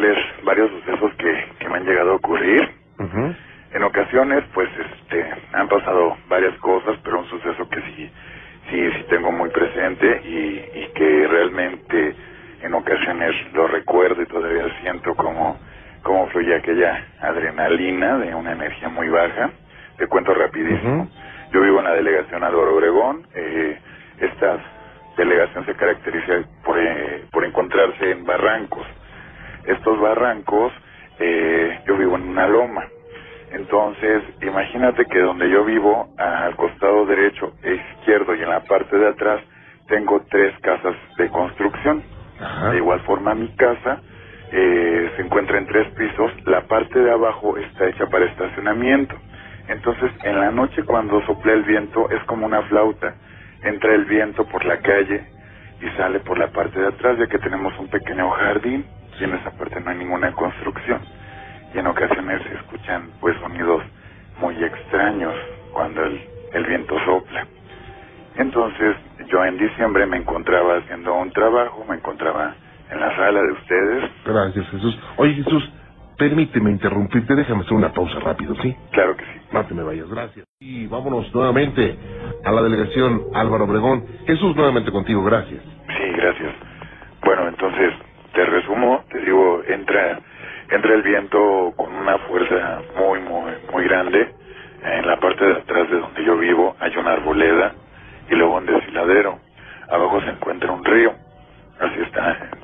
de relatarles varios sucesos que, que me han llegado a ocurrir. Ujú. En ocasiones, pues, este, han pasado varias cosas, pero un suceso que sí, sí, sí tengo muy presente y, y que realmente en ocasiones lo recuerdo y todavía siento como, como fluye aquella adrenalina de una energía muy baja. Te cuento rapidísimo. Ujú. Yo vivo en la delegación Álvaro Obregón. Eh, esta delegación se caracteriza por, eh, por encontrarse en barrancos. Estos barrancos, eh, yo vivo en una loma. Entonces, imagínate que donde yo vivo, al costado derecho e izquierdo y en la parte de atrás, tengo tres casas de construcción. Ajá. De igual forma, mi casa eh, se encuentra en tres pisos. La parte de abajo está hecha para estacionamiento. Entonces, en la noche cuando sopla el viento, es como una flauta. Entra el viento por la calle y sale por la parte de atrás, ya que tenemos un pequeño jardín y en esa parte no hay ninguna construcción. Y en ocasiones se escuchan pues sonidos muy extraños cuando el, el viento sopla. Entonces, yo en diciembre me encontraba haciendo un trabajo, me encontraba en la sala de ustedes. Gracias, Jesús. Oye, Jesús, permíteme interrumpirte. Déjame hacer una pausa rápido, ¿sí? Claro que sí. No te me vayas, gracias. Y vámonos nuevamente a la delegación Álvaro Obregón. Jesús, nuevamente contigo, gracias. Sí, gracias. Bueno, entonces, te resumo, te digo, entra, entra el viento con una fuerza muy, muy, muy grande. En la parte de atrás de donde yo vivo hay una arboleda y luego un desfiladero. Abajo se encuentra un río. Así está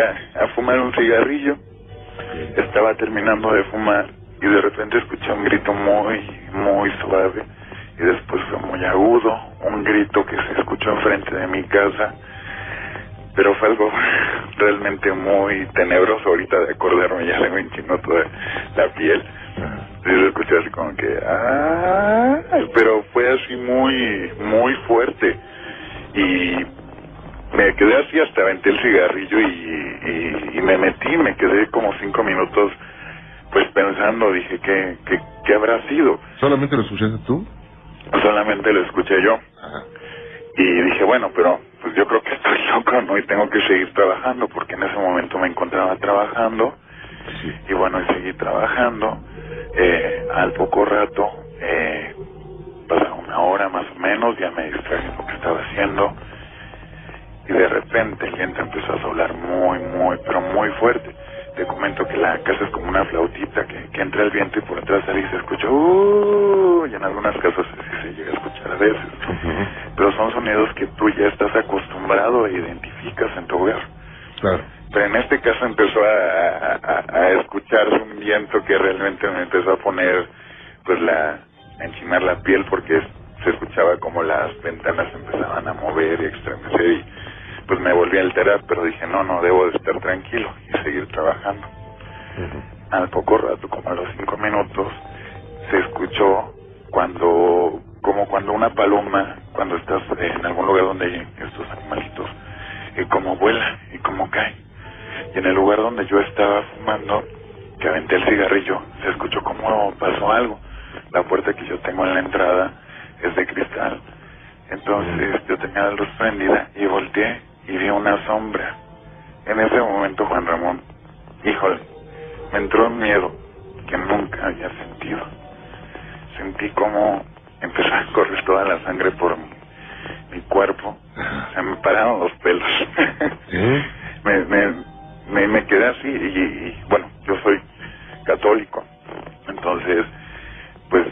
a fumar un cigarrillo, estaba terminando de fumar y de repente escuché un grito muy, muy suave y después fue muy agudo, un grito que se escuchó enfrente de mi casa, pero fue algo realmente muy tenebroso ahorita de acordarme, ya se me enchinó toda la piel. Sí, se escuchó así como que, ah, pero fue así muy, muy fuerte. Y me quedé así hasta aventé el cigarrillo y, y, y me metí, me quedé como cinco minutos pues pensando, dije, ¿qué, qué, qué habrá sido? ¿Solamente lo escuchaste tú? Solamente lo escuché yo. Ajá. Y dije, bueno, pero pues yo creo que estoy loco, ¿no? Y tengo que seguir trabajando porque en ese momento me encontraba trabajando Sí. y bueno, y seguí trabajando. Eh, al poco rato, eh, una hora más o menos, ya me distraje lo que estaba haciendo y de repente el viento empezó a soplar muy, muy, pero muy fuerte. Te comento que la casa es como una flautita que, que entra el viento y por atrás sale y se escucha, uh, y en algunas casas sí se llega a escuchar a veces. Pero son sonidos que tú ya estás acostumbrado e identificas en tu hogar. Claro. Pero en este caso empezó a, a, a escucharse un viento que realmente me empezó a poner, pues la, a enchinar la piel porque se escuchaba como las ventanas empezaban a mover y a estremecer y pues me volví a alterar, pero dije no, no, debo de estar tranquilo y seguir trabajando. Al poco rato, como a los cinco minutos, se escuchó cuando, como cuando una paloma, cuando estás en algún lugar donde hay estos animalitos, y como vuela y como cae. Y en el lugar donde yo estaba fumando, que aventé el cigarrillo, se escuchó como pasó algo. La puerta que yo tengo en la entrada es de cristal. Entonces yo tenía la luz prendida y volteé y vi una sombra. En ese momento, Juan Ramón, híjole, me entró un miedo que nunca había sentido. Sentí como empezó a correr toda la sangre por mi, mi cuerpo. Se me pararon los pelos. Me, me, me quedé así y, y, bueno, yo soy católico. Entonces, pues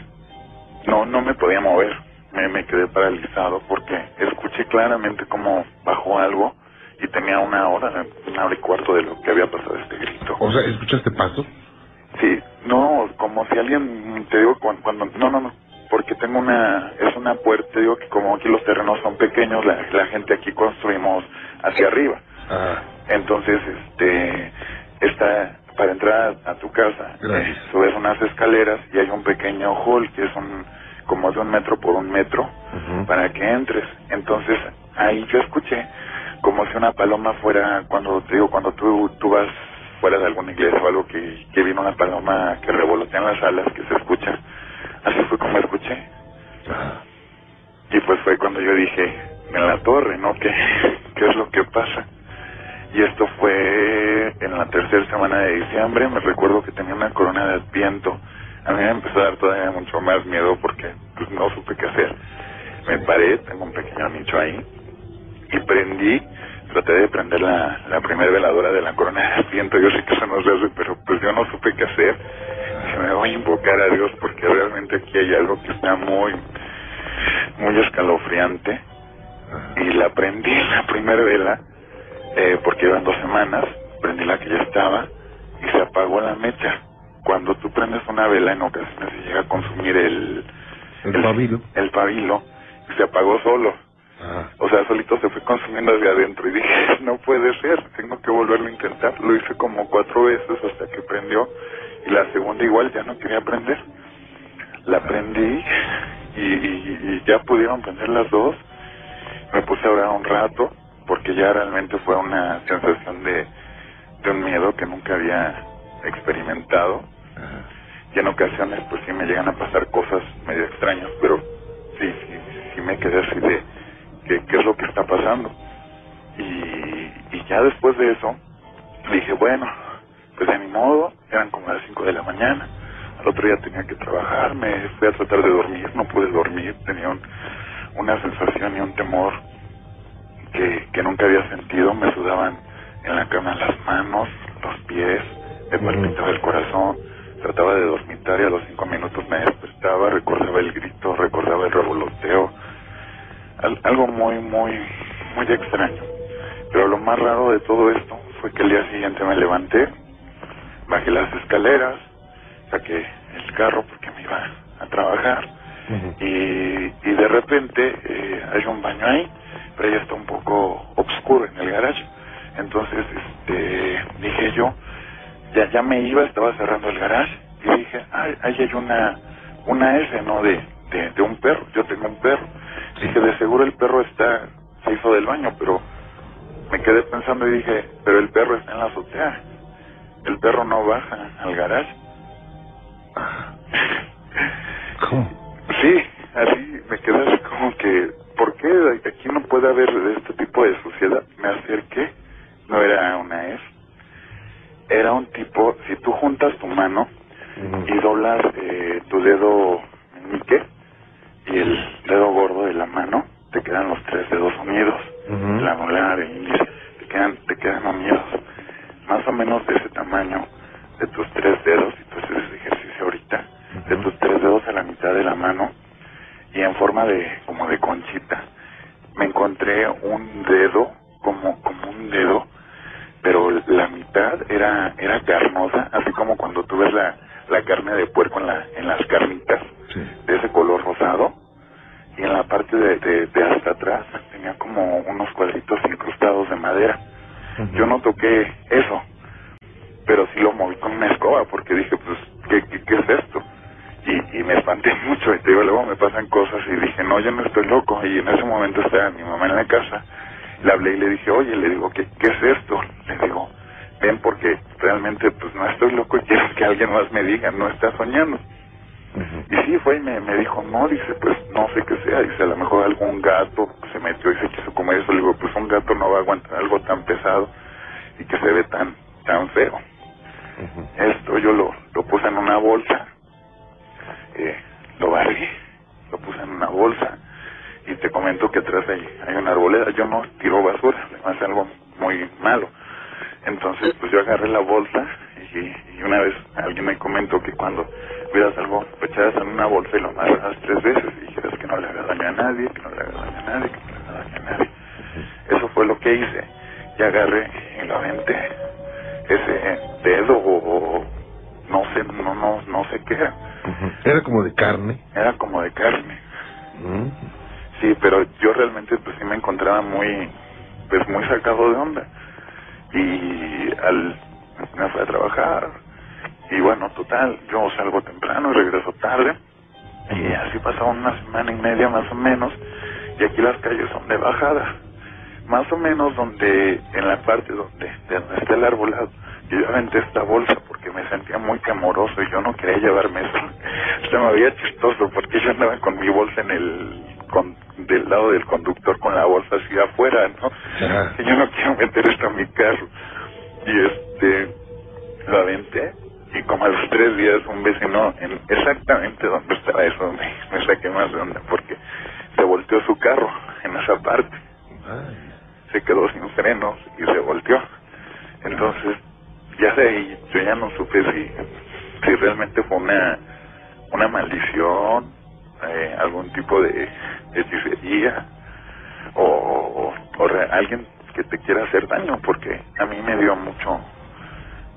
no no me podía mover. Me, me quedé paralizado porque escuché claramente como bajó algo y tenía una hora, una hora y cuarto de lo que había pasado este grito. O sea, ¿escuchaste paso? Sí, no, como si alguien, te digo, cuando, cuando no, no, no, porque tengo una, es una puerta, te digo que como aquí los terrenos son pequeños, la, la gente aquí construimos hacia arriba. Ah, Entonces, este, está, para entrar a, a tu casa, eh, subes unas escaleras y hay un pequeño hall que es un, como de un metro por un metro para que entres. Entonces ahí yo escuché como si una paloma fuera, cuando te digo, cuando tú, tú vas fuera de alguna iglesia o algo que, que vino una paloma que revolotea en las alas, que se escucha. Así fue como escuché. Y pues fue cuando yo dije, en la torre, ¿no? ¿Qué, qué es lo que pasa? Y esto fue en la tercera semana de diciembre. Me recuerdo que tenía una corona de adviento. A mí me empezó a dar todavía mucho más miedo porque pues, no supe qué hacer. Me paré, tengo un pequeño nicho ahí, y prendí, traté de prender la, la primera veladora de la corona de adviento. Yo sé que eso no se hace, pero pues yo no supe qué hacer. Dije, me voy a invocar a Dios porque realmente aquí hay algo que está muy, muy escalofriante y la prendí la primera vela eh, porque iban dos semanas prendí la que ya estaba y se apagó la mecha cuando tú prendes una vela en ocasiones se llega a consumir el El pabilo. el pabilo y se apagó solo Ah, o sea solito se fue consumiendo hacia adentro y dije no puede ser tengo que volverlo a intentar lo hice como cuatro veces hasta que prendió y la segunda igual ya no quería prender la prendí y, y- y ya pudieron prender las dos. Me puse a orar un rato porque ya realmente fue una sensación de, de un miedo que nunca había experimentado. Y en ocasiones pues sí me llegan a pasar cosas medio extrañas, pero sí, sí, sí me quedé así de qué es lo que está pasando. Y, y ya después de eso dije, bueno, pues de mi modo, eran como las 5 de la mañana. Al otro día tenía que trabajar, me fui a tratar de dormir, no pude dormir, tenía un- una sensación y un temor que, que nunca había sentido, me sudaban en la cama las manos, los pies, me palpitaba el corazón, trataba de dormitar y a los cinco minutos me despertaba, recordaba el grito, recordaba el revoloteo, Al- algo muy, muy, muy extraño. Pero lo más raro de todo esto fue que el día siguiente me levanté, bajé las escaleras, saqué el carro porque me iba a trabajar y, y de repente eh, hay un baño ahí, pero ya está un poco oscuro en el garage. Entonces, este, dije yo, ya ya me iba, estaba cerrando el garage y dije, ay, ahí hay una una S, ¿no? De, de, de un perro. Yo tengo un perro. Dije, de seguro el perro está se hizo del baño, pero me quedé pensando y dije, pero el perro está en la azotea. El perro no baja al garage. ¿Cómo? Sí, así me quedé así como que, ¿por qué aquí no puede haber este tipo de suciedad? Me acerqué, no era una S, era un tipo, si tú juntas tu mano y doblas eh, tu dedo meñique y el dedo gordo de la mano, te quedan los tres dedos unidos, Ujú. el anular, el índice, te quedan, te quedan unidos, más o menos de ese tamaño de tus tres dedos, y tú haces ese ejercicio ahorita, de tus tres dedos a la mitad de la mano y en forma de como de conchita. Me encontré un dedo como como un dedo, pero la mitad era era carnosa, así como cuando tú ves la, la carne de puerco en la en las carnitas Sí. de ese color rosado y en la parte de, de, de hasta atrás tenía como unos cuadritos incrustados de madera. Yo no toqué eso, pero sí lo moví con una escoba porque dije, pues, ¿qué, qué, qué es esto? Y, y me espanté mucho y te digo, luego me pasan cosas y dije, no, yo no estoy loco. Y en ese momento estaba mi mamá en la casa, le hablé y le dije, oye, le digo, ¿qué, qué es esto? Le digo, ven porque realmente pues no estoy loco y quiero que alguien más me diga, no está soñando. Y sí, fue y me, me dijo, no, dice, pues no sé qué sea, dice, a lo mejor algún gato se metió y se quiso comer eso. Le digo, pues un gato no va a aguantar algo tan pesado y que se ve tan, tan feo. Esto yo lo, lo puse en una bolsa, eh, lo barrí, lo puse en una bolsa y te comento que atrás hay, hay una arboleda. Yo no tiro basura, me hace algo muy malo. Entonces, pues yo agarré la bolsa y, y una vez alguien me comentó que cuando cuidas algo, lo echas en una bolsa y lo amarras tres veces y dijeras que no le haga daño a nadie, que no le haga daño a nadie, que no le haga daño a nadie. Eso fue lo que hice. Y agarré y lo aventé. Ese dedo o, o no sé, no, no, no sé qué. Era como de carne. Era como de carne. Sí, pero yo realmente pues sí me encontraba muy, pues muy sacado de onda. Y al, me fui a trabajar. Y bueno, total, yo salgo temprano y regreso tarde. Y así pasaba una semana y media más o menos, y aquí las calles son de bajada. Más o menos donde, en la parte donde, de donde está el arbolado, yo aventé esta bolsa porque me sentía muy temoroso y yo no quería llevarme eso. Se me había chistoso porque yo andaba con mi bolsa en el, con, del lado del conductor con la bolsa así afuera, ¿no? Y yo no quiero meter esto en mi carro. Y este, lo aventé y como a los tres días un vecino, en exactamente donde estaba eso, me, me saqué más de onda porque se volteó su carro en esa parte. Se quedó sin frenos y se volteó. Entonces, ya de ahí yo ya no supe si, si realmente fue una, una maldición, eh, algún tipo de hechicería o, o re- alguien que te quiera hacer daño porque a mí me dio mucho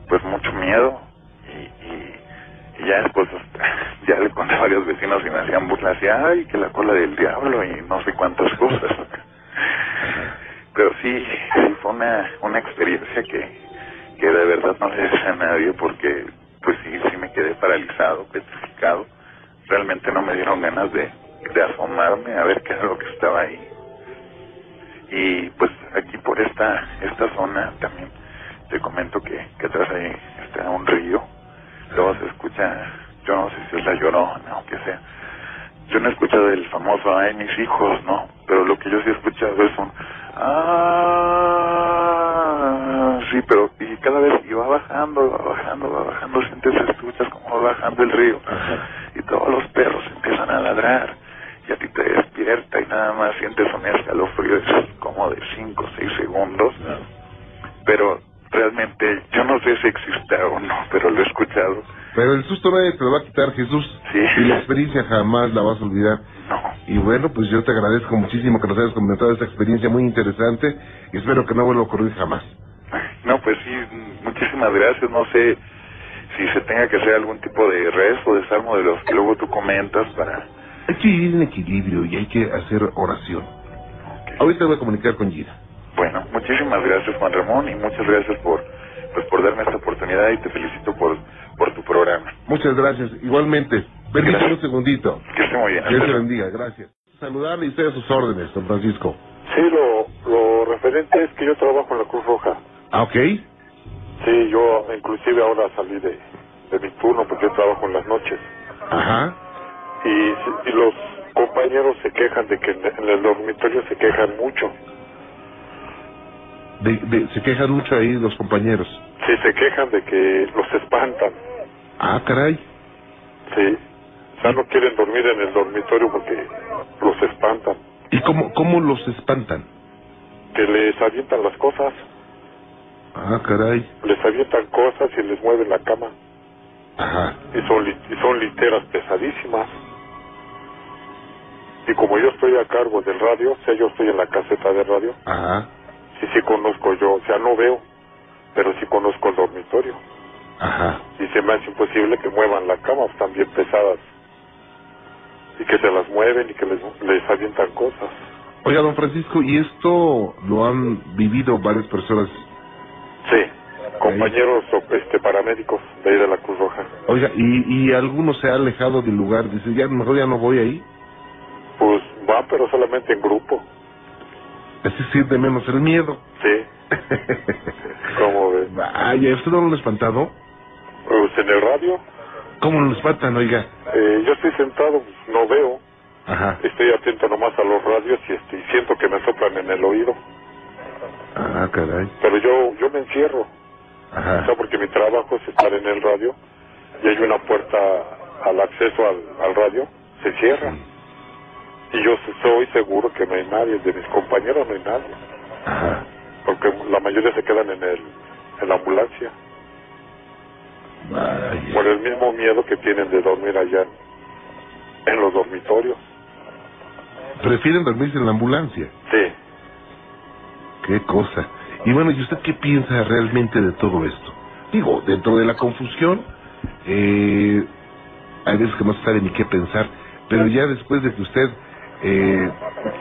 pues mucho miedo y, y, y ya después ya le conté a varios vecinos y me hacían burlas y ay que la cola del diablo y no sé cuántas cosas pero sí sí fue una una experiencia que que de verdad no le deseo a nadie porque pues sí sí me quedé paralizado petrificado realmente no me dieron ganas de, de asomarme a ver qué era lo que estaba ahí. Y pues aquí por esta esta zona también te comento que, que atrás ahí está un río. Luego se escucha yo no sé si es la llorona o qué sea. Yo no he escuchado el famoso ay mis hijos no pero lo que yo sí he escuchado es un ah sí pero y cada vez y va bajando va bajando va bajando sientes escuchas como va bajando el río y todos los perros empiezan a ladrar y a ti te despierta y nada más sientes un escalofrío es como de 5 o 6 segundos pero realmente yo no sé si exista o no pero lo he escuchado Pero el susto nadie te lo va a quitar, Jesús. Sí. Y la experiencia jamás la vas a olvidar. no Y bueno, pues yo te agradezco muchísimo que nos hayas comentado esta experiencia muy interesante y espero que no vuelva a ocurrir jamás. no pues sí muchísimas gracias no sé si se tenga que hacer algún tipo de rezo de salmo de los que luego tú comentas para Hay que vivir en equilibrio y hay que hacer oración. Ahorita voy a comunicar con Gira. Bueno, muchísimas gracias Juan Ramón y muchas gracias por pues por darme esta oportunidad y te felicito por por tu programa. Muchas gracias. Igualmente. Permítame un segundito. Que esté muy bien. Dios te bendiga. Gracias. Saludarle y estoy a sus órdenes, don Francisco. Sí, lo, lo referente es que yo trabajo en la Cruz Roja. Ah, ok. Sí, yo inclusive ahora salí de, de mi turno porque yo trabajo en las noches. Ajá. Y, y los compañeros se quejan de que en, en el dormitorio se quejan mucho. De- de- se quejan mucho ahí los compañeros. Sí, se quejan de que los espantan. Ah, caray. Sí. O sea, no quieren dormir en el dormitorio porque los espantan. ¿Y cómo, cómo los espantan? Que les avientan las cosas. Ah, caray. Les avientan cosas y les mueven la cama. Ajá. y son, y son literas pesadísimas. Y como yo estoy a cargo del radio, o sea, yo estoy en la caseta de radio, Ajá. sí, sí conozco yo, o sea, no veo, pero sí conozco el dormitorio. Ajá. Y se me hace imposible que muevan la cama, están bien pesadas. Y que se las mueven y que les, les avientan cosas. Oiga, don Francisco, ¿y esto lo han vivido varias personas? Sí, compañeros este, paramédicos de ahí de la Cruz Roja. Oiga, ¿y, y alguno se ha alejado del lugar? Dice, ya mejor ya no voy ahí. Pues van, pero solamente en grupo. Así siente menos el miedo. Sí, como ve. Vaya, ¿usted no lo han espantado? Pues en el radio, ¿Cómo lo espantan, oiga? eh, yo estoy sentado, pues, no veo. Ajá. Estoy atento nomás a los radios y, este, siento que me soplan en el oído. Ah, caray. Pero yo yo me encierro. O Ajá. sea, porque mi trabajo es estar en el radio y hay una puerta al acceso al, al radio, se cierra. Y yo soy seguro que no hay nadie, de mis compañeros no hay nadie. Ajá. Porque la mayoría se quedan en, el, en la ambulancia. Vaya. Por el mismo miedo que tienen de dormir allá en los dormitorios. Prefieren dormirse en la ambulancia. Sí. Qué cosa. Y bueno, ¿y usted qué piensa realmente de todo esto? Digo, dentro de la confusión, eh, hay veces que no se sabe ni qué pensar, pero ya después de que usted eh,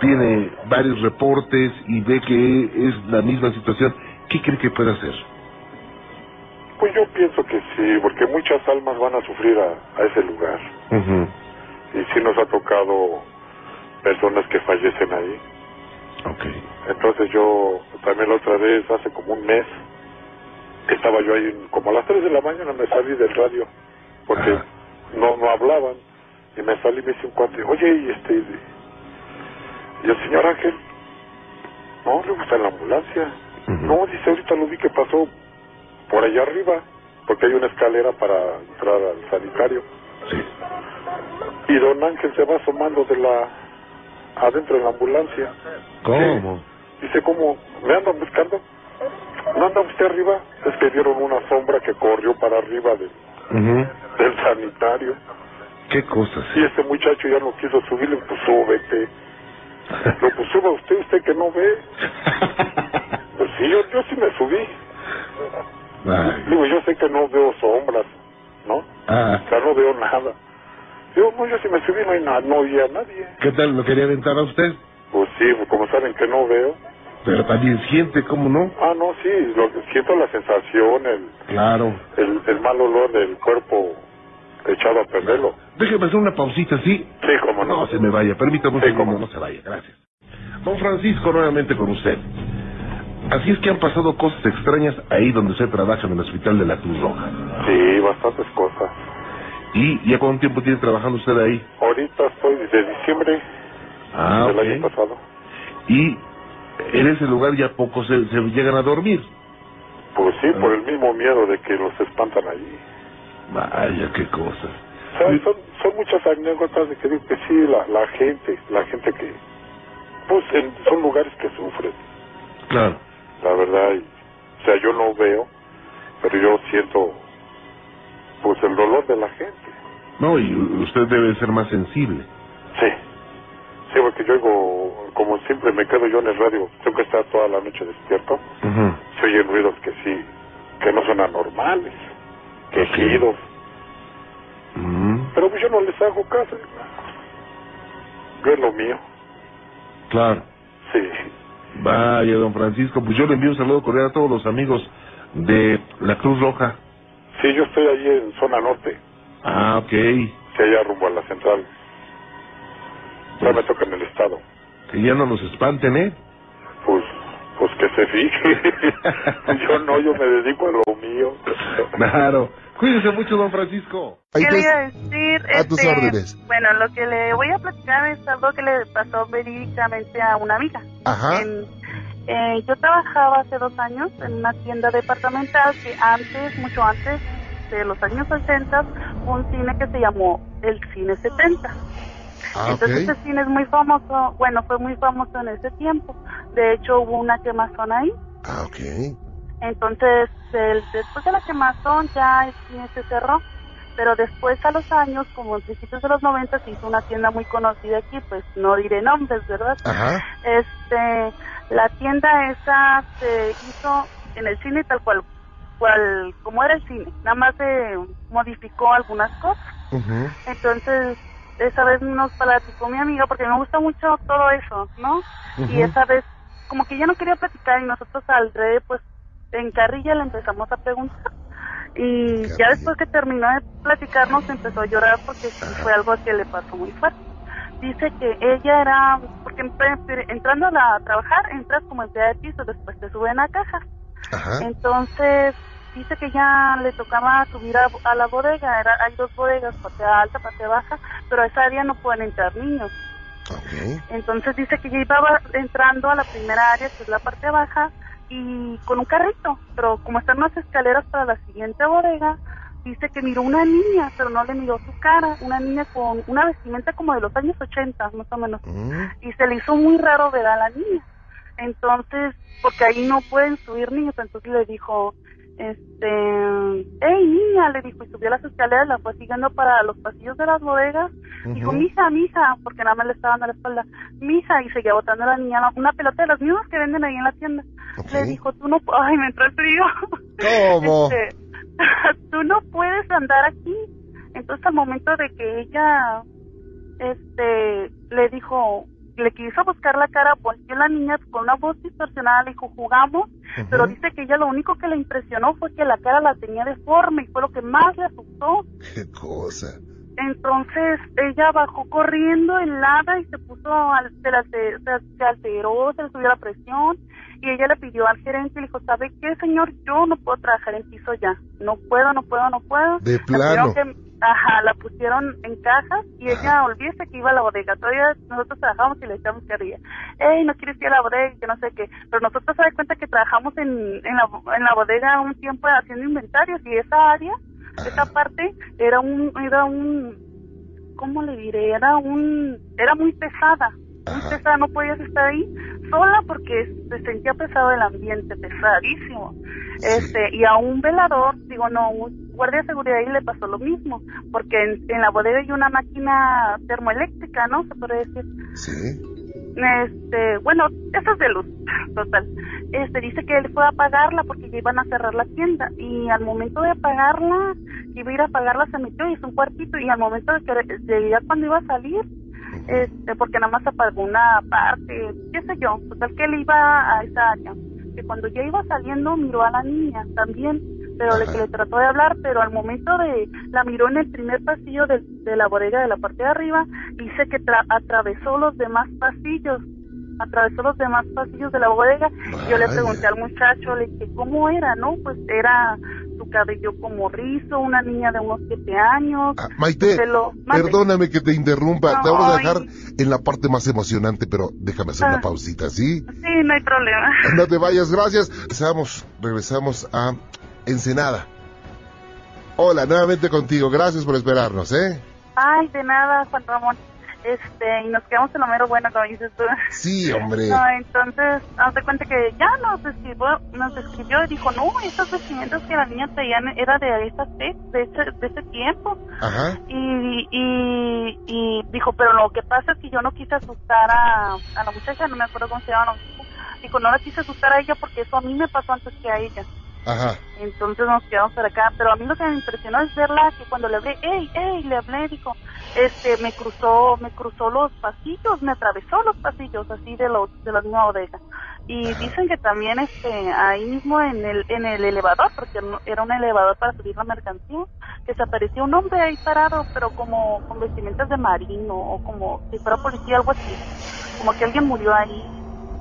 tiene varios reportes y ve que es la misma situación, ¿qué cree que puede hacer? Pues yo pienso que sí, porque muchas almas van a sufrir a, a ese lugar. Ujú. y sí nos ha tocado personas que fallecen ahí. Ok. Entonces yo también la otra vez, hace como un mes, estaba yo ahí, como a las 3 de la mañana me salí del radio, porque Ajá. no no hablaban, y me salí y me hice un cuate, oye, y este, y el señor Ángel, no, le gusta la ambulancia. No, dice, ahorita lo vi que pasó por allá arriba, porque hay una escalera para entrar al sanitario. Sí. Y don Ángel se va asomando de la, adentro de la ambulancia. ¿Cómo? Dice, ¿cómo? ¿Me andan buscando? ¿No anda usted arriba? Es que vieron una sombra que corrió para arriba del, Ujú. del sanitario. ¿Qué cosas? Y este muchacho ya no quiso subirle, pues súbete. Lo pues suba usted, usted que no ve. Pues sí, yo, yo sí me subí. Ay. Digo, yo sé que no veo sombras, ¿no? Ah, O sea, no veo nada. Digo, no, yo si me subí no hay nada, no oía a nadie. ¿qué tal? ¿Lo quería aventar a usted? Pues sí, como saben que no veo. Pero también siente, ¿cómo no? Ah, no, sí, lo, siento la sensación, el, Claro. el, el mal olor del cuerpo echado a perderlo. Déjeme hacer una pausita, ¿sí? Sí, como no. No se me vaya, permítame Sí, cómo no se vaya, gracias. Don Francisco, nuevamente con usted. Así es que han pasado cosas extrañas ahí donde usted trabaja en el hospital de la Cruz Roja. Sí, bastantes cosas. ¿Y ya cuánto tiempo tiene trabajando usted ahí? Ahorita estoy desde diciembre Ah, del año ok. pasado. Y en ese lugar ya pocos se, se llegan a dormir. Pues sí, Ah. por el mismo miedo de que los espantan allí. Vaya, qué cosas. O sea, son, son muchas anécdotas de que digo que sí, la, la gente, la gente que, pues en- son lugares que sufren, Claro. la verdad. y- o sea, yo no veo, pero yo siento, pues el dolor de la gente. No, y usted debe ser más sensible. Sí, sí, porque yo oigo, como siempre me quedo yo en el radio, tengo que estar toda la noche despierto, Ujú. se oyen ruidos que sí, que no son anormales, quejidos, Mm, pero pues yo no les hago caso. Yo es lo mío, Claro. sí. Vaya, don Francisco, pues yo le envío un saludo cordial a todos los amigos de la Cruz Roja. Sí, yo estoy allí en zona norte, Ah, ok. sí, allá rumbo a la central. Ya me toca en el estado. Que ya no nos espanten, ¿eh? Pues, pues que se fije. yo no, yo me dedico a lo mío. Claro. Cuídese mucho, don Francisco. ¿Qué le iba a decir? a tus Este, órdenes. Bueno, lo que le voy a platicar es algo que le pasó verídicamente a una amiga. ajá, En- eh, yo trabajaba hace dos años en una tienda departamental que antes, mucho antes de los años 80, fue un cine que se llamó el Cine 70. Ah, Entonces este cine es muy famoso, bueno, fue muy famoso en ese tiempo. De hecho hubo una quemazón ahí. ah, ok, Entonces, el- después de la quemazón ya el cine se cerró, pero después a los años, como en principios de los 90, se hizo una tienda muy conocida aquí, pues no diré nombres, ¿verdad? ajá, Este, la tienda esa se hizo en el cine tal cual, cual como era el cine, nada más se modificó algunas cosas. ujú, Entonces, esa vez nos platicó mi amiga, porque me gusta mucho todo eso, ¿no? Y esa vez, como que ya no quería platicar y nosotros al revés, pues en carrilla le empezamos a preguntar. Y Carrilla. ya después que terminó de platicarnos empezó a llorar porque sí fue algo que le pasó muy fuerte. Dice que ella era, porque entrando a, la- a trabajar entras como empleada de piso, después te suben a cajas. ajá, Entonces, dice que ya le tocaba subir a, a la bodega, era, hay dos bodegas, parte alta, parte baja, pero a esa área no pueden entrar niños. Entonces dice que ya iba entrando a la primera área, que es la parte baja, y con un carrito, pero como están las escaleras para la siguiente bodega, dice que miró una niña, pero no le miró su cara, una niña con una vestimenta como de los años 80, más o menos, mm, y se le hizo muy raro ver a la niña. Entonces, porque ahí no pueden subir niños, entonces le dijo, este, hey niña, le dijo, y subió las escaleras, la fue siguiendo para los pasillos de las bodegas, Dijo, ujú. mija, mija, porque nada más le estaba dando la espalda. Mija, y seguía botando a la niña una pelota de las mismas que venden ahí en la tienda. Le dijo, tú no, ay, me entró el frío. ¿Cómo? Este, tú no puedes andar aquí. Entonces al momento de que ella, este, le dijo, le quiso buscar la cara, volteó la niña con una voz distorsionada, le dijo, jugamos, pero dice que ella lo único que le impresionó fue que la cara la tenía deforme y fue lo que más le asustó. Qué cosa. Entonces ella bajó corriendo helada y se puso, al, se, la- se- se- alteró, se le subió la presión y ella le pidió al gerente y le dijo, ¿sabe qué, señor? Yo no puedo trabajar en piso ya. No puedo, no puedo, no puedo. De La plano. que- ajá, la pusieron en cajas y ella olvídese que iba a la bodega. Todavía nosotros trabajamos y le echamos carrilla. Ey, no quieres ir a la bodega, que no sé qué. Pero nosotros se da cuenta que trabajamos en, en, la, en la bodega un tiempo haciendo inventarios y esa área, esa parte, era un, era un, ¿cómo le diré? Era un, era muy pesada. Muy Ajá. pesada, no podías estar ahí sola porque se sentía pesado el ambiente, pesadísimo. Sí. Este, y a un velador, digo, no, un guardia de seguridad ahí le pasó lo mismo, porque en, en la bodega hay una máquina termoeléctrica, ¿no? Se puede decir. Sí. Este, bueno, eso es de luz, total. Este, dice que él fue a apagarla porque ya iban a cerrar la tienda y al momento de apagarla, que iba a ir a apagarla se metió y hizo un cuartito y al momento de que de ya cuando iba a salir, este, porque nada más apagó una parte, qué sé yo, total que él iba a esa área, que cuando ya iba saliendo miró a la niña también, pero le, que le trató de hablar, pero al momento de, la miró en el primer pasillo de, de la bodega de la parte de arriba, dice que tra- atravesó los demás pasillos, atravesó los demás pasillos de la bodega, y yo le Vaya. pregunté al muchacho, le dije, ¿cómo era, no? Pues era su cabello como rizo, una niña de unos siete años, Ah, Maite, perdóname que te interrumpa. Te vamos a dejar en la parte más emocionante, pero déjame hacer una Ah. pausita, ¿sí? Sí, no hay problema. No te vayas, gracias. Regresamos, regresamos a Ensenada. Hola, nuevamente contigo. Gracias por esperarnos, ¿eh? Ay, de nada, Juan Ramón. Este, y nos quedamos en lo mero bueno, como dices tú. Sí, hombre. No, entonces, haz de cuenta que ya nos escribió, nos escribió y dijo, no, estos vestimentos que la niña traía era de fe, de ese, de ese tiempo. Ajá. Y, y, y dijo, pero lo que pasa es que yo no quise asustar a, a la muchacha, no me acuerdo cómo se llama. Dijo, no la quise asustar a ella porque eso a mí me pasó antes que a ella. Ajá. Entonces nos quedamos por acá, pero a mí lo que me impresionó es verla que cuando le hablé, ey, ey, le hablé, dijo, este, me cruzó, me cruzó los pasillos, me atravesó los pasillos así de los, de la misma bodega. Y dicen que también, este, ahí mismo en el, en el elevador, porque era un elevador para subir la mercancía, que se apareció un hombre ahí parado, pero como con vestimentas de marino, o como si fuera policía, algo así. Como que alguien murió ahí.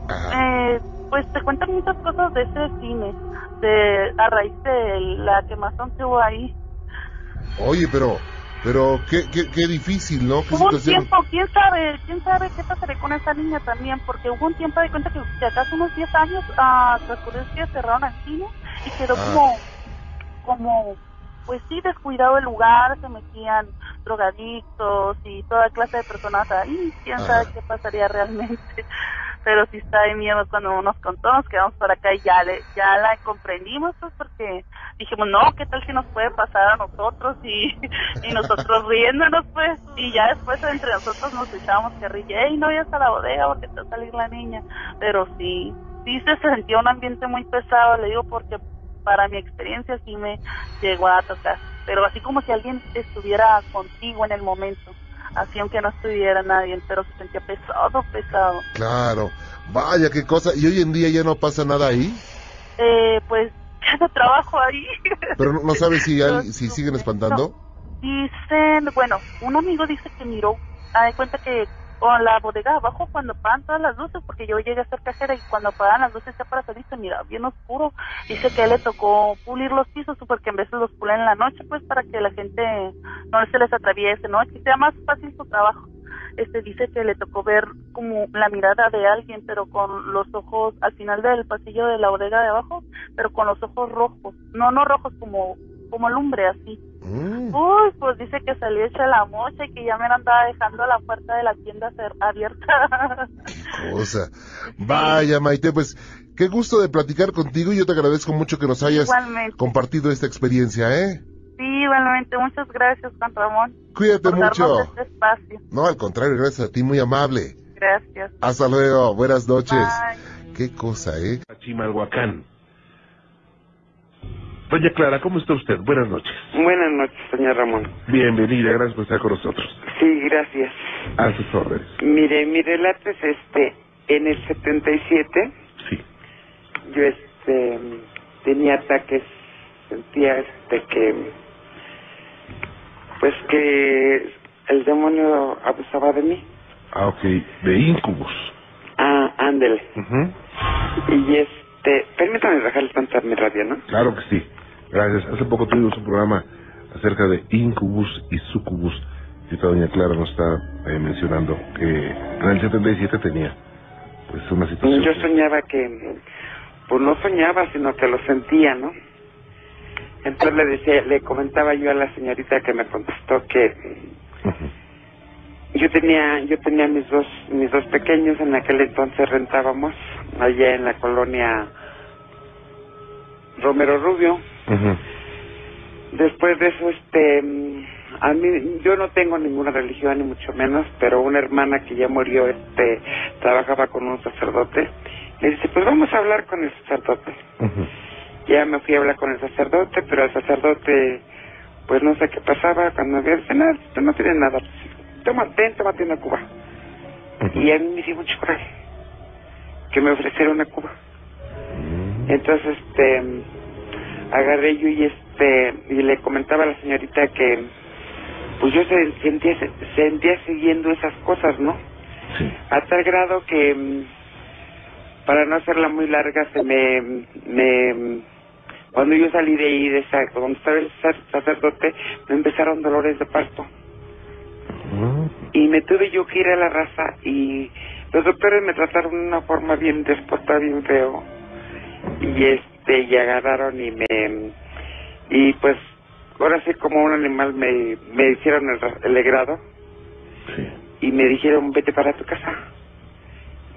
Ajá. Eh, pues te cuentan muchas cosas de ese cine, de a raíz de la quemazón que hubo ahí. Oye, pero, pero qué, qué, qué difícil, ¿no? Qué Hubo un situación. tiempo, quién sabe, quién sabe qué pasaría con esa niña también, porque hubo un tiempo de cuenta que, que acaso unos 10 años ah, transcurrió que cerraron el cine y quedó Ah. como, como, pues sí, descuidado el lugar, se metían drogadictos y toda clase de personas ahí, quién Ajá. sabe qué pasaría realmente. Pero sí está de miedo cuando nos contó, nos quedamos por acá y ya le, ya la comprendimos, pues porque dijimos, no, ¿qué tal si nos puede pasar a nosotros? Y, y nosotros riéndonos, pues, y ya después entre nosotros nos echábamos carrilla, ey, no vayas a la bodega porque te va a salir la niña. Pero sí, sí se sentía un ambiente muy pesado, le digo, porque para mi experiencia sí me llegó a tocar. Pero así como si alguien estuviera contigo en el momento, así aunque no estuviera nadie, pero se sentía pesado, pesado. Claro. Vaya, qué cosa. ¿Y hoy en día ya no pasa nada ahí? Eh, pues ya no trabajo ahí. Pero no, no sabes si, hay- No, si no, siguen no. espantando. Dicen, bueno, un amigo dice que miró, da de cuenta que con la bodega de abajo cuando apagan todas las luces, porque yo llegué a ser cajera y cuando apagan las luces ya para salir se mira bien oscuro. Dice que le tocó pulir los pisos porque en veces los pulen en la noche pues para que la gente no se les atraviese, ¿no? Que sea más fácil su trabajo. Este dice que le tocó ver como la mirada de alguien, pero con los ojos al final del pasillo de la bodega de abajo, pero con los ojos rojos, no no rojos como como lumbre así. Mm. Uy, pues dice que salió hecha la mocha y que ya me la andaba dejando la puerta de la tienda abierta. cosa. Vaya, Maite, pues qué gusto de platicar contigo y yo te agradezco mucho que nos hayas Igualmente. compartido esta experiencia, ¿eh? Sí, igualmente. Muchas gracias, Juan Ramón, Cuídate por mucho. este espacio. No, al contrario, gracias a ti, muy amable. Gracias. Hasta luego, buenas noches. Bye. Qué cosa, ¿eh? A Chimalhuacán. Doña Clara, ¿cómo está usted? Buenas noches. Buenas noches, señor Ramón. Bienvenida, gracias por estar con nosotros. Sí, gracias. A sus órdenes. Mire, mi relato es este. En el 77, Sí. yo este tenía ataques, sentía este que Pues que el demonio abusaba de mí. Ah, ok. De incubus. Ah, ándele. Ujú. Y este, permítame dejarles cantar mi radio, ¿no? Claro que sí. Gracias. Hace poco tuvimos un programa acerca de incubus y sucubus. Y ahorita doña Clara nos está eh, mencionando que en el 77 tenía pues una situación. Yo soñaba que, pues no soñaba, sino que lo sentía, ¿no? Entonces le decía, le comentaba yo a la señorita que me contestó que yo tenía, yo tenía mis dos, mis dos pequeños en aquel entonces rentábamos allá en la colonia Romero Rubio. Después de eso, este, a mí, yo no tengo ninguna religión ni mucho menos, pero una hermana que ya murió, este, trabajaba con un sacerdote. Le dice, pues vamos a hablar con el sacerdote. Ya me fui a hablar con el sacerdote, pero el sacerdote, pues no sé qué pasaba. Cuando me dice, nada, tú no tienes nada. Toma, ven, tómate una cuba. Y a mí me dio mucho coraje que me ofreciera una cuba. Mm. Entonces, este, agarré yo y este, y le comentaba a la señorita que, pues yo se- sentía, sentía siguiendo esas cosas, ¿no? Sí. A tal grado que, para no hacerla muy larga, se me, me, cuando yo salí de ahí, de esa, donde estaba el sac- sacerdote, me empezaron dolores de parto. Ujú. Y me tuve yo que ir a la raza y los doctores me trataron de una forma bien déspota, bien feo. Y este, y agarraron y me, y pues, ahora sí como un animal me, me hicieron el, el legrado Sí. y me dijeron, vete para tu casa.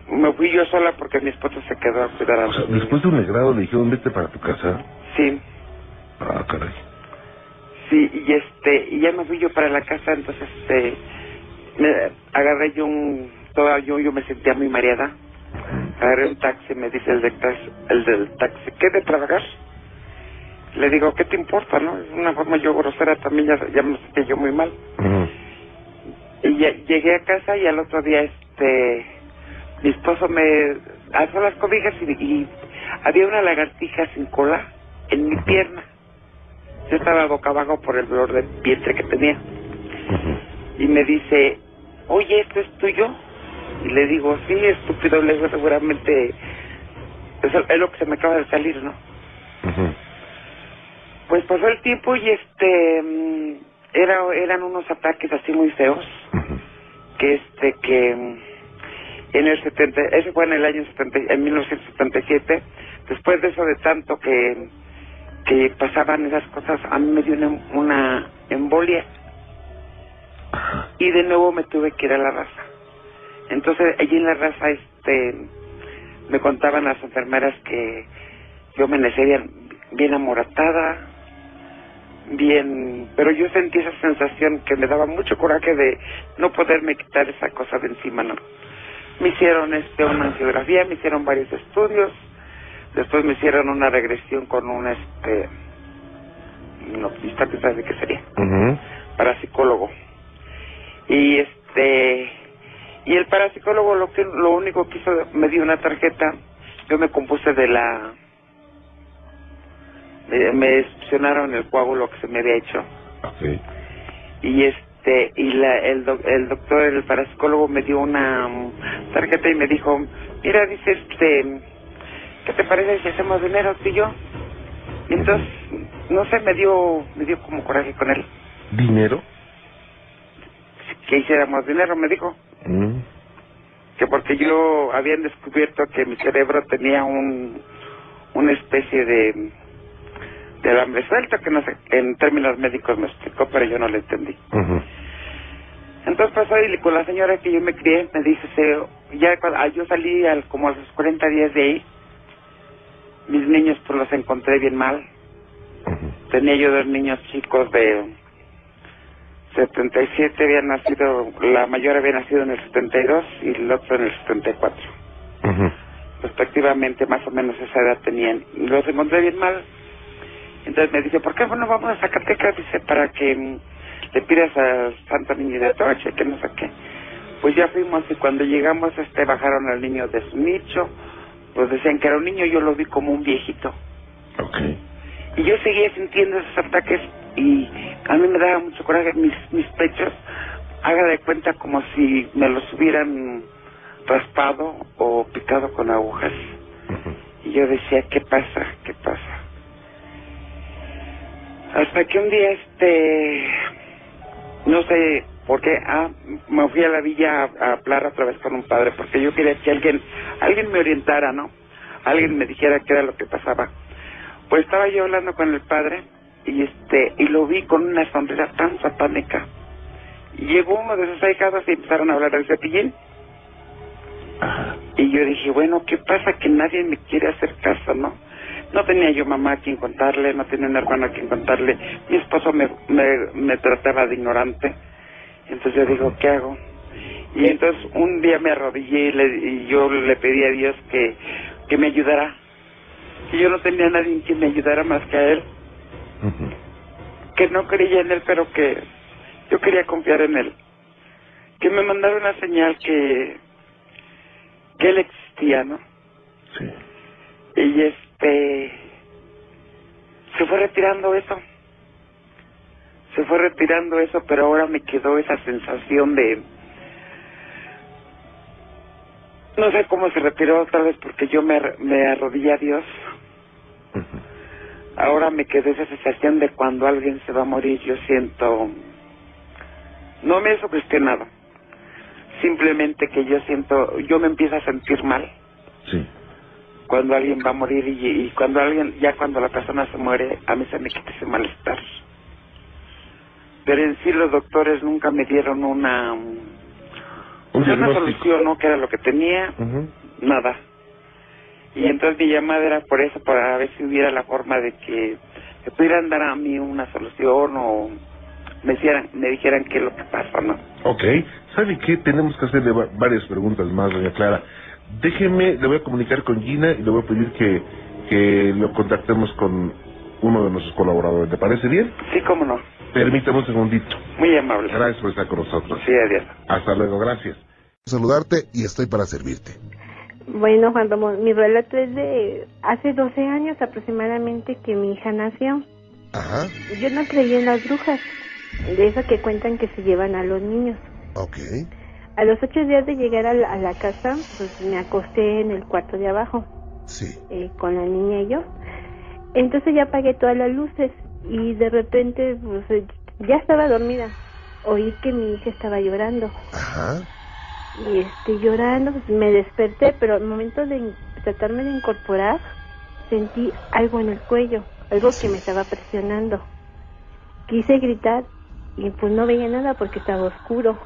Me fui yo sola porque mi esposo se quedó a cuidar a O sea, los después de un legrado le dijeron vete para tu casa. Sí, Ah, caray. sí, y este, y ya me fui yo para la casa, entonces, este, me agarré yo un, toda, yo, yo me sentía muy mareada. Agarré un taxi, me dice el, taxi, el del taxi, ¿qué de trabajar? Le digo, ¿qué te importa, no? Es una forma yo grosera también, ya, ya me sentía yo muy mal. Y ya- llegué a casa y al otro día, este, mi esposo me alzó las cobijas y, y había una lagartija sin cola en mi pierna. Yo estaba boca abajo por el dolor de vientre que tenía. Y me dice, oye, ¿esto es tuyo? Y le digo, sí, estúpido, le digo, seguramente es, es lo que se me acaba de salir, ¿no? Pues pasó el tiempo y este, mm, era, eran unos ataques así muy feos. Que este que mm, en el 70 eso fue en el año 70 en 1977 después de eso de tanto que que pasaban esas cosas a mí me dio una, una embolia. Y de nuevo me tuve que ir a la raza entonces allí en la raza este me contaban las enfermeras que yo me bien, bien amoratada bien pero yo sentí esa sensación que me daba mucho coraje de no poderme quitar esa cosa de encima no me hicieron este una angiografía me hicieron varios estudios después me hicieron una regresión con un este no pista que sabe qué sería Ujú. parapsicólogo y este y el parapsicólogo lo que lo único que hizo me dio una tarjeta. Yo me compuse de la me, me succionaron el coágulo que se me había hecho. Ok. y este y la, el, doc- el doctor el parapsicólogo me dio una tarjeta y me dijo mira dice este qué te parece si hacemos dinero tú y yo y entonces no sé me dio me dio como coraje con él. ¿Dinero? que hiciéramos dinero me dijo porque yo habían descubierto que mi cerebro tenía un una especie de de alambre suelto que no sé en términos médicos me explicó pero yo no lo entendí. Entonces pasó y con la señora que yo me crié me dice se- ya cuando ah, yo salí al, como a los 40 días de ahí mis niños pues los encontré bien mal. Tenía yo dos niños chicos de 77 habían nacido la mayor había nacido en el 72 y el otro en el 74 Ujú. respectivamente más o menos esa edad tenían los encontré bien mal entonces me dice ¿por qué no vamos a Zacatecas? dice para que mm, le pidas al Santo Niño de Atoche que no sé qué pues ya fuimos y cuando llegamos este bajaron al niño de su nicho pues decían que era un niño yo lo vi como un viejito Ok. Y yo seguía sintiendo esos ataques y a mí me daba mucho coraje mis, mis pechos. Haga de cuenta como si me los hubieran raspado o picado con agujas. Y yo decía, ¿qué pasa? ¿Qué pasa? Hasta que un día, este, no sé por qué, ah, me fui a la villa a, a hablar otra vez con un padre, porque yo quería que alguien, alguien me orientara, ¿no? Alguien me dijera qué era lo que pasaba. Pues estaba yo hablando con el padre y este, y lo vi con una sonrisa tan satánica. Llegó uno de sus ahijados y empezaron a hablar del cepillín. Y yo dije, bueno, ¿qué pasa? Que nadie me quiere hacer caso, ¿no? No tenía yo mamá a quien contarle, no tenía un hermano a quien contarle. Mi esposo me, me, me trataba de ignorante. Entonces yo digo, ¿qué hago? Y entonces un día me arrodillé y, le- y yo le pedí a Dios que, que me ayudara. Que yo no tenía nadie que me ayudara más que a Él. Que no creía en Él, pero que yo quería confiar en Él. Que me mandara una señal que, que Él existía, ¿no? Sí. Y este se fue retirando eso. Se fue retirando eso, pero ahora me quedó esa sensación de no sé cómo se retiró otra vez porque yo me, me arrodillé a Dios. Ahora me quedó esa sensación de cuando alguien se va a morir, yo siento no me he sugestionado. Simplemente que yo siento, yo me empiezo a sentir mal Sí. cuando alguien va a morir y, y cuando alguien, ya cuando la persona se muere, a mí se me quita ese malestar. Pero en sí los doctores nunca me dieron una, Un una solución, ¿no? Que era lo que tenía, Ujú. nada. Y entonces mi llamada era por eso, para ver si hubiera la forma de que me pudieran dar a mí una solución o me, hicieran, me dijeran qué es lo que pasa, ¿no? Ok. ¿Sabe qué? Tenemos que hacerle va- varias preguntas más, doña Clara. Déjeme, le voy a comunicar con Gina y le voy a pedir que, que lo contactemos con uno de nuestros colaboradores. ¿Le parece bien? Sí, cómo no. Permítame un segundito. Muy amable. Gracias por estar con nosotros. Sí, adiós. Hasta luego, gracias. Saludarte y estoy para servirte. Bueno, Juan Ramón, mi relato es de hace 12 años aproximadamente que mi hija nació. Ajá, Yo no creía en las brujas, de eso que cuentan que se llevan a los niños. ok. A los ocho días de llegar a la, a la casa, pues me acosté en el cuarto de abajo Sí, eh, con la niña y yo. Entonces ya apagué todas las luces y de repente pues, ya estaba dormida. Oí que mi hija estaba llorando ajá, y este llorando pues, me desperté, pero al momento de tratarme de incorporar sentí algo en el cuello, algo que me estaba presionando. Quise gritar y pues no veía nada porque estaba oscuro.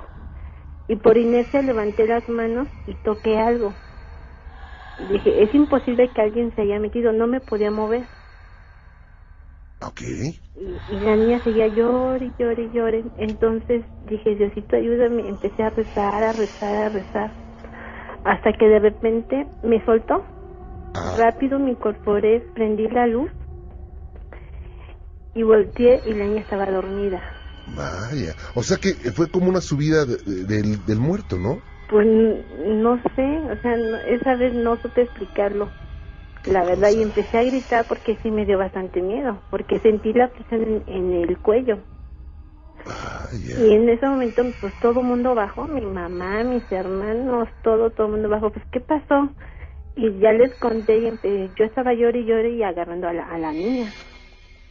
Y por inercia levanté las manos y toqué algo. Dije, es imposible que alguien se haya metido, no me podía mover. Ok. Y, y la niña seguía llore, y llore, y llore. Entonces dije, Diosito, ayúdame. Empecé a rezar, a rezar, a rezar. Hasta que de repente me soltó. Ah, Rápido me incorporé, prendí la luz y volteé y la niña estaba dormida. vaya. O sea que fue como una subida de- de- del, del muerto, ¿no? Pues no sé, o sea, no- esa vez no supe explicarlo. La verdad, y empecé a gritar porque sí me dio bastante miedo, porque sentí la presión en, en el cuello. Vaya. Y en ese momento, pues todo el mundo bajó, mi mamá, mis hermanos, todo, todo el mundo bajó. Pues, ¿qué pasó? Y ya les conté, y empe- yo estaba llore y y agarrando a la, a la niña.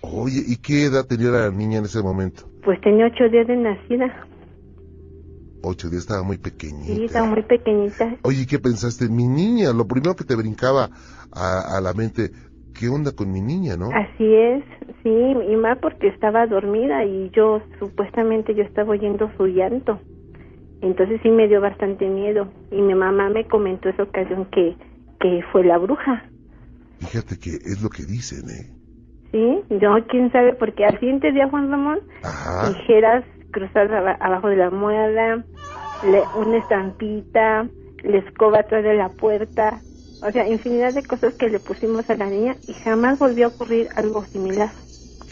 Oye, ¿y qué edad tenía la niña en ese momento? Pues tenía ocho días de nacida, Ocho días, estaba muy sí, pequeñita. estaba muy pequeñita. Oye, ¿qué pensaste? Mi niña, lo primero que te brincaba a, a la mente, ¿qué onda con mi niña, no? Así es, sí, y más porque estaba dormida y yo supuestamente yo estaba oyendo su llanto. Entonces sí me dio bastante miedo y mi mamá me comentó esa ocasión que, que fue la bruja. Fíjate que es lo que dicen, ¿eh? Sí, yo quién sabe porque al siguiente día Juan Ramón Ajá. tijeras cruzadas aba- abajo de la almohada, le- una estampita, la escoba atrás de la puerta, o sea, infinidad de cosas que le pusimos a la niña y jamás volvió a ocurrir algo similar.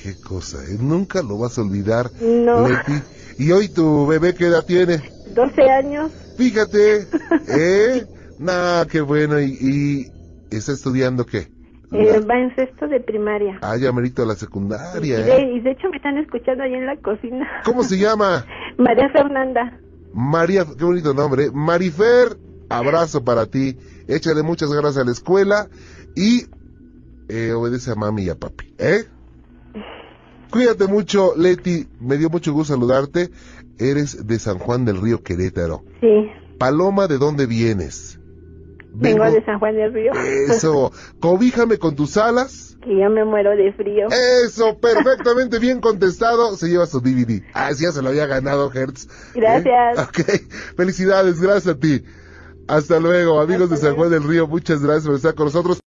Qué cosa, ¿eh? Nunca lo vas a olvidar, No, Leti. ¿Y hoy tu bebé qué edad tiene? 12 años, Fíjate, ¿eh? Nah, qué bueno. ¿Y, y está estudiando qué? Eh, va en sexto de primaria. Ah, ya merito a la secundaria, y, ¿eh? de, y de hecho me están escuchando ahí en la cocina. ¿Cómo se llama? María Fernanda. María, qué bonito nombre. Marifer, abrazo para ti. Échale muchas ganas a la escuela y eh, obedece a mami y a papi, ¿eh? Cuídate mucho, Leti. Me dio mucho gusto saludarte. Eres de San Juan del Río Querétaro. Sí, Paloma, ¿de dónde vienes? vengo de San Juan del Río. Eso. Cobíjame con tus alas. que yo me muero de frío. Eso, perfectamente bien contestado. Se lleva su DVD. Ah, sí, ya se lo había ganado Hertz. ¿Eh? Gracias. Ok, felicidades, gracias a ti. Hasta luego, amigos de San Juan del Río. Muchas gracias por estar con nosotros.